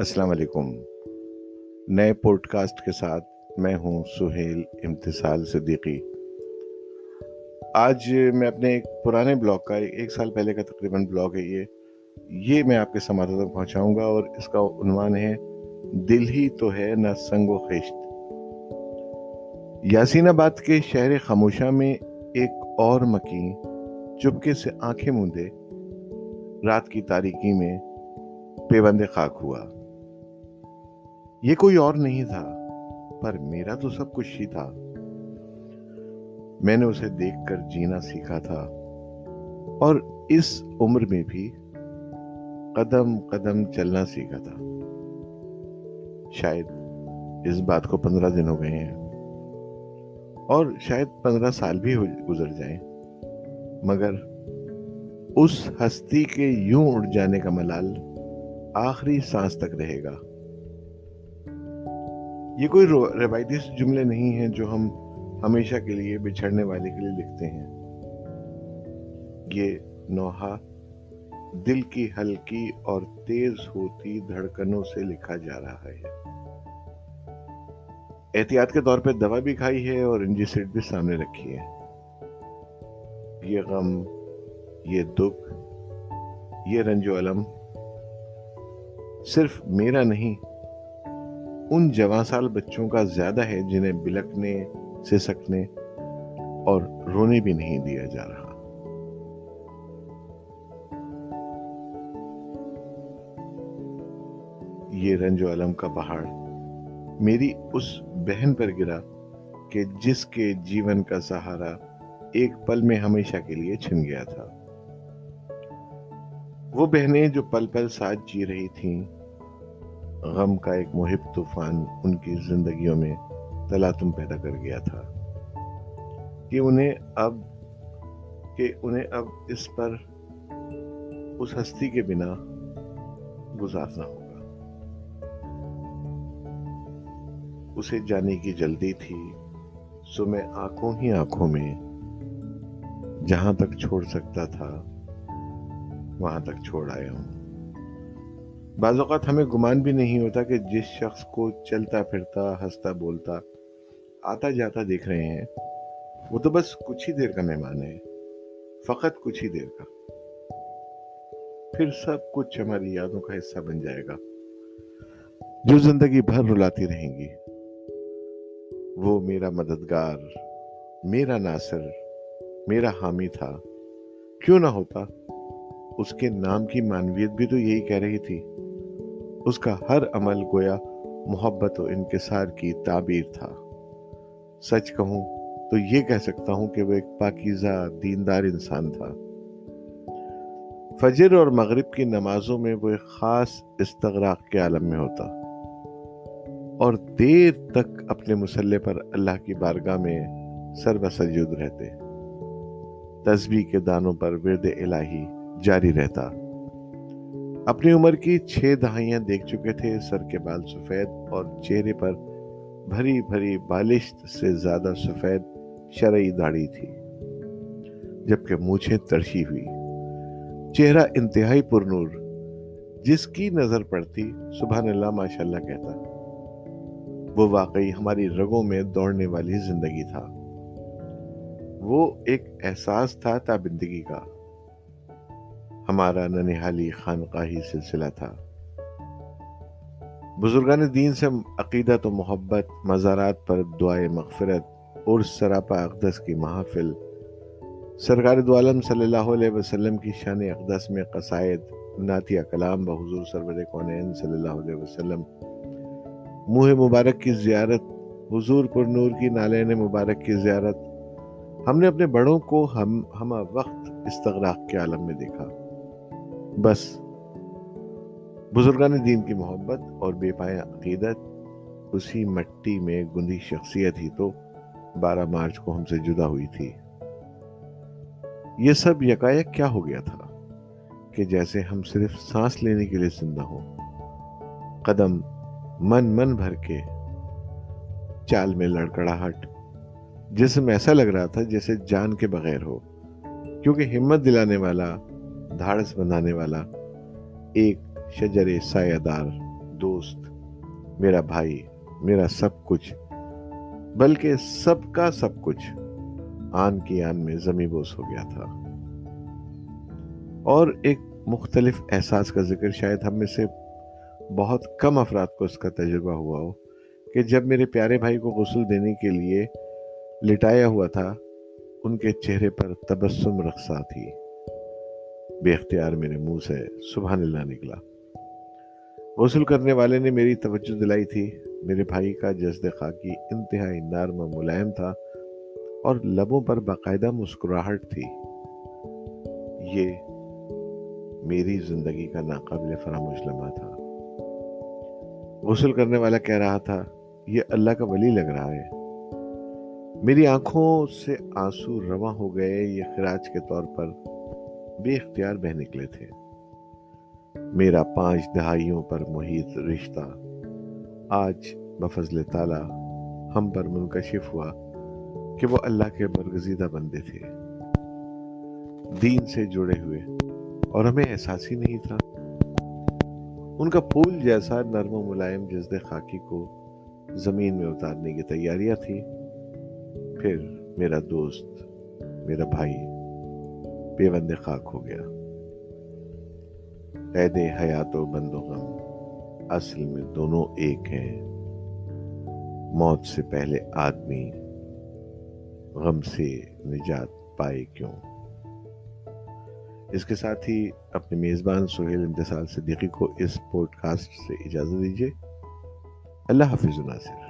السلام علیکم۔ نئے پوڈ کاسٹ کے ساتھ میں ہوں سہیل امتسال صدیقی۔ آج میں اپنے ایک پرانے بلاگ کا، ایک سال پہلے کا تقریباً بلاگ ہے یہ۔ یہ میں آپ کے سماعتوں تک پہنچاؤں گا اور اس کا عنوان ہے، دل ہی تو ہے نہ سنگ و خشت۔ یاسین آباد کے شہر خاموشہ میں ایک اور مکین چپکے سے آنکھیں موندے۔ رات کی تاریکی میں پیوند خاک ہوا۔ یہ کوئی اور نہیں تھا، پر میرا تو سب کچھ ہی تھا۔ میں نے اسے دیکھ کر جینا سیکھا تھا۔ اور اس عمر میں بھی قدم قدم چلنا سیکھا تھا۔ شاید اس بات کو پندرہ دن ہو گئے ہیں۔ اور شاید پندرہ سال بھی گزر جائیں۔ مگر اس ہستی کے یوں اڑ جانے کا ملال آخری سانس تک رہے گا۔ یہ کوئی روایتی جملے نہیں ہیں جو ہم ہمیشہ کے لیے بچھڑنے والے کے لیے لکھتے ہیں۔ یہ نوحہ دل کی ہلکی اور تیز ہوتی دھڑکنوں سے لکھا جا رہا ہے۔ احتیاط کے طور پہ دوا بھی کھائی ہے اور انجی سیٹ بھی سامنے رکھی ہے۔ یہ غم، یہ دکھ، یہ رنج و علم صرف میرا نہیں ان جوان سال بچوں کا زیادہ ہے جنہیں بلکنے سے سکنے اور رونے بھی نہیں دیا جا رہا۔ یہ رنج و علم کا پہاڑ میری اس بہن پر گرا کہ جس کے جیون کا سہارا ایک پل میں ہمیشہ کے لیے چھن گیا تھا۔ وہ بہنیں جو پل پل ساتھ جی رہی تھیں غم کا ایک محب طوفان ان کی زندگیوں میں تلاتم پیدا کر گیا تھا کہ انہیں اب کہ انہیں اب اس پر اس ہستی کے بنا گزارنا ہوگا۔ اسے جانے کی جلدی تھی، سو میں آنکھوں ہی آنکھوں میں جہاں تک چھوڑ سکتا تھا، وہاں تک چھوڑ آیا ہوں۔ بعض اوقات ہمیں گمان بھی نہیں ہوتا کہ جس شخص کو چلتا پھرتا، ہنستا، بولتا، آتا جاتا دیکھ رہے ہیں، وہ تو بس کچھ ہی دیر کا مہمان ہے، فقط کچھ ہی دیر کا۔ پھر سب کچھ ہماری یادوں کا حصہ بن جائے گا۔ جو زندگی بھر رلاتی رہیں گی، وہ میرا مددگار، میرا ناصر، میرا حامی تھا۔ کیوں نہ ہوتا؟ اس کے نام کی مانویت بھی تو یہی کہہ رہی تھی۔ اس کا ہر عمل گویا محبت و انکسار کی تعبیر تھا۔ سچ کہوں تو یہ کہہ سکتا ہوں کہ وہ ایک پاکیزہ، دیندار انسان تھا۔ فجر اور مغرب کی نمازوں میں وہ ایک خاص استغراق کے عالم میں ہوتا۔ اور دیر تک اپنے مسلح پر اللہ کی بارگاہ میں سر بسجود رہتے۔ تسبیح کے دانوں پر ورد الہی جاری رہتا۔ اپنی عمر کی چھ دہائیاں دیکھ چکے تھے، سر کے بال سفید اور چہرے پر بھری بھری بالشت سے زیادہ سفید شرعی داڑھی تھی، جبکہ مونچھیں ترشی ہوئی۔ چہرہ انتہائی پرنور، جس کی نظر پڑتی، سبحان اللہ ماشاء اللہ کہتا۔ وہ واقعی ہماری رگوں میں دوڑنے والی زندگی تھا۔ وہ ایک احساس تھا، تابندگی کا۔ ہمارا ننحالی خانقاہی سلسلہ تھا۔ بزرگان دین سے عقیدت و محبت، مزارات پر دعائے مغفرت، اور سراپا اقدس کی محافل۔ سرکار دو عالم صلی اللہ علیہ وسلم کی شان اقدس میں قصائد ناتیہ کلام بحضور سرور کونین صلی اللہ علیہ وسلم۔ منہ مبارک کی زیارت، حضور پر نور کی نالین مبارک کی زیارت۔ ہم نے اپنے بڑوں کو ہم، ہمہ وقت استغراق کے عالم میں دیکھا۔ بس بزرگان دین کی محبت اور بے پایا عقیدت اسی مٹی میں گندی شخصیت ہی تو بارہ مارچ کو ہم سے جدا ہوئی تھی۔ یہ سب یکایک کیا ہو گیا تھا کہ جیسے ہم صرف سانس لینے کے لیے زندہ ہو قدم من من بھر کے چال میں لڑکڑاہٹ۔ جسم ایسا لگ رہا تھا جیسے جان کے بغیر ہو، کیونکہ ہمت دلانے والا دھاڑس بنانے والا ایک شجر سایہ دار دوست، میرا بھائی، میرا سب کچھ، بلکہ سب کا سب کچھ آن کی آن میں زمیں بوس ہو گیا تھا۔ اور ایک مختلف احساس کا ذکر شاید ہم میں سے بہت کم افراد کو اس کا تجربہ ہوا ہو کہ جب میرے پیارے بھائی کو غسل دینے کے لیے لٹایا ہوا تھا، ان کے چہرے پر تبسم رقصہ تھی۔ بے اختیار میرے منہ سے، سبحان اللہ نکلا۔ غسل کرنے والے نے میری توجہ دلائی تھی۔ میرے بھائی کا جزد خاکی انتہائی نرم و ملائم تھا اور لبوں پر باقاعدہ مسکراہٹ تھی۔ یہ میری زندگی کا ناقابل فراموش لمحہ تھا۔ غسل کرنے والا کہہ رہا تھا، یہ اللہ کا ولی لگ رہا ہے۔ میری آنکھوں سے آنسو رواں ہو گئے، یہ خراج کے طور پر بے اختیار بہ نکلے تھے۔ میرا پانچ دہائیوں پر محیط رشتہ۔ آج بفضل تعالی ہم پر منکشف ہوا کہ وہ اللہ کے برگزیدہ بندے تھے۔ دین سے جڑے ہوئے اور ہمیں احساس ہی نہیں تھا۔ ان کا پھول جیسا نرم و ملائم جزد خاکی کو زمین میں اتارنے کی تیاریاں تھی پھر میرا دوست، میرا بھائی بے خاک ہو گیا۔ قید حیات و بند و غم اصل میں دونوں ایک ہیں۔ موت سے پہلے آدمی غم سے نجات پائے کیوں؟ اس کے ساتھ ہی اپنے میزبان سہیل انتصال صدیقی کو اس پوڈ کاسٹ سے اجازت دیجیے اللہ حافظ ناصر۔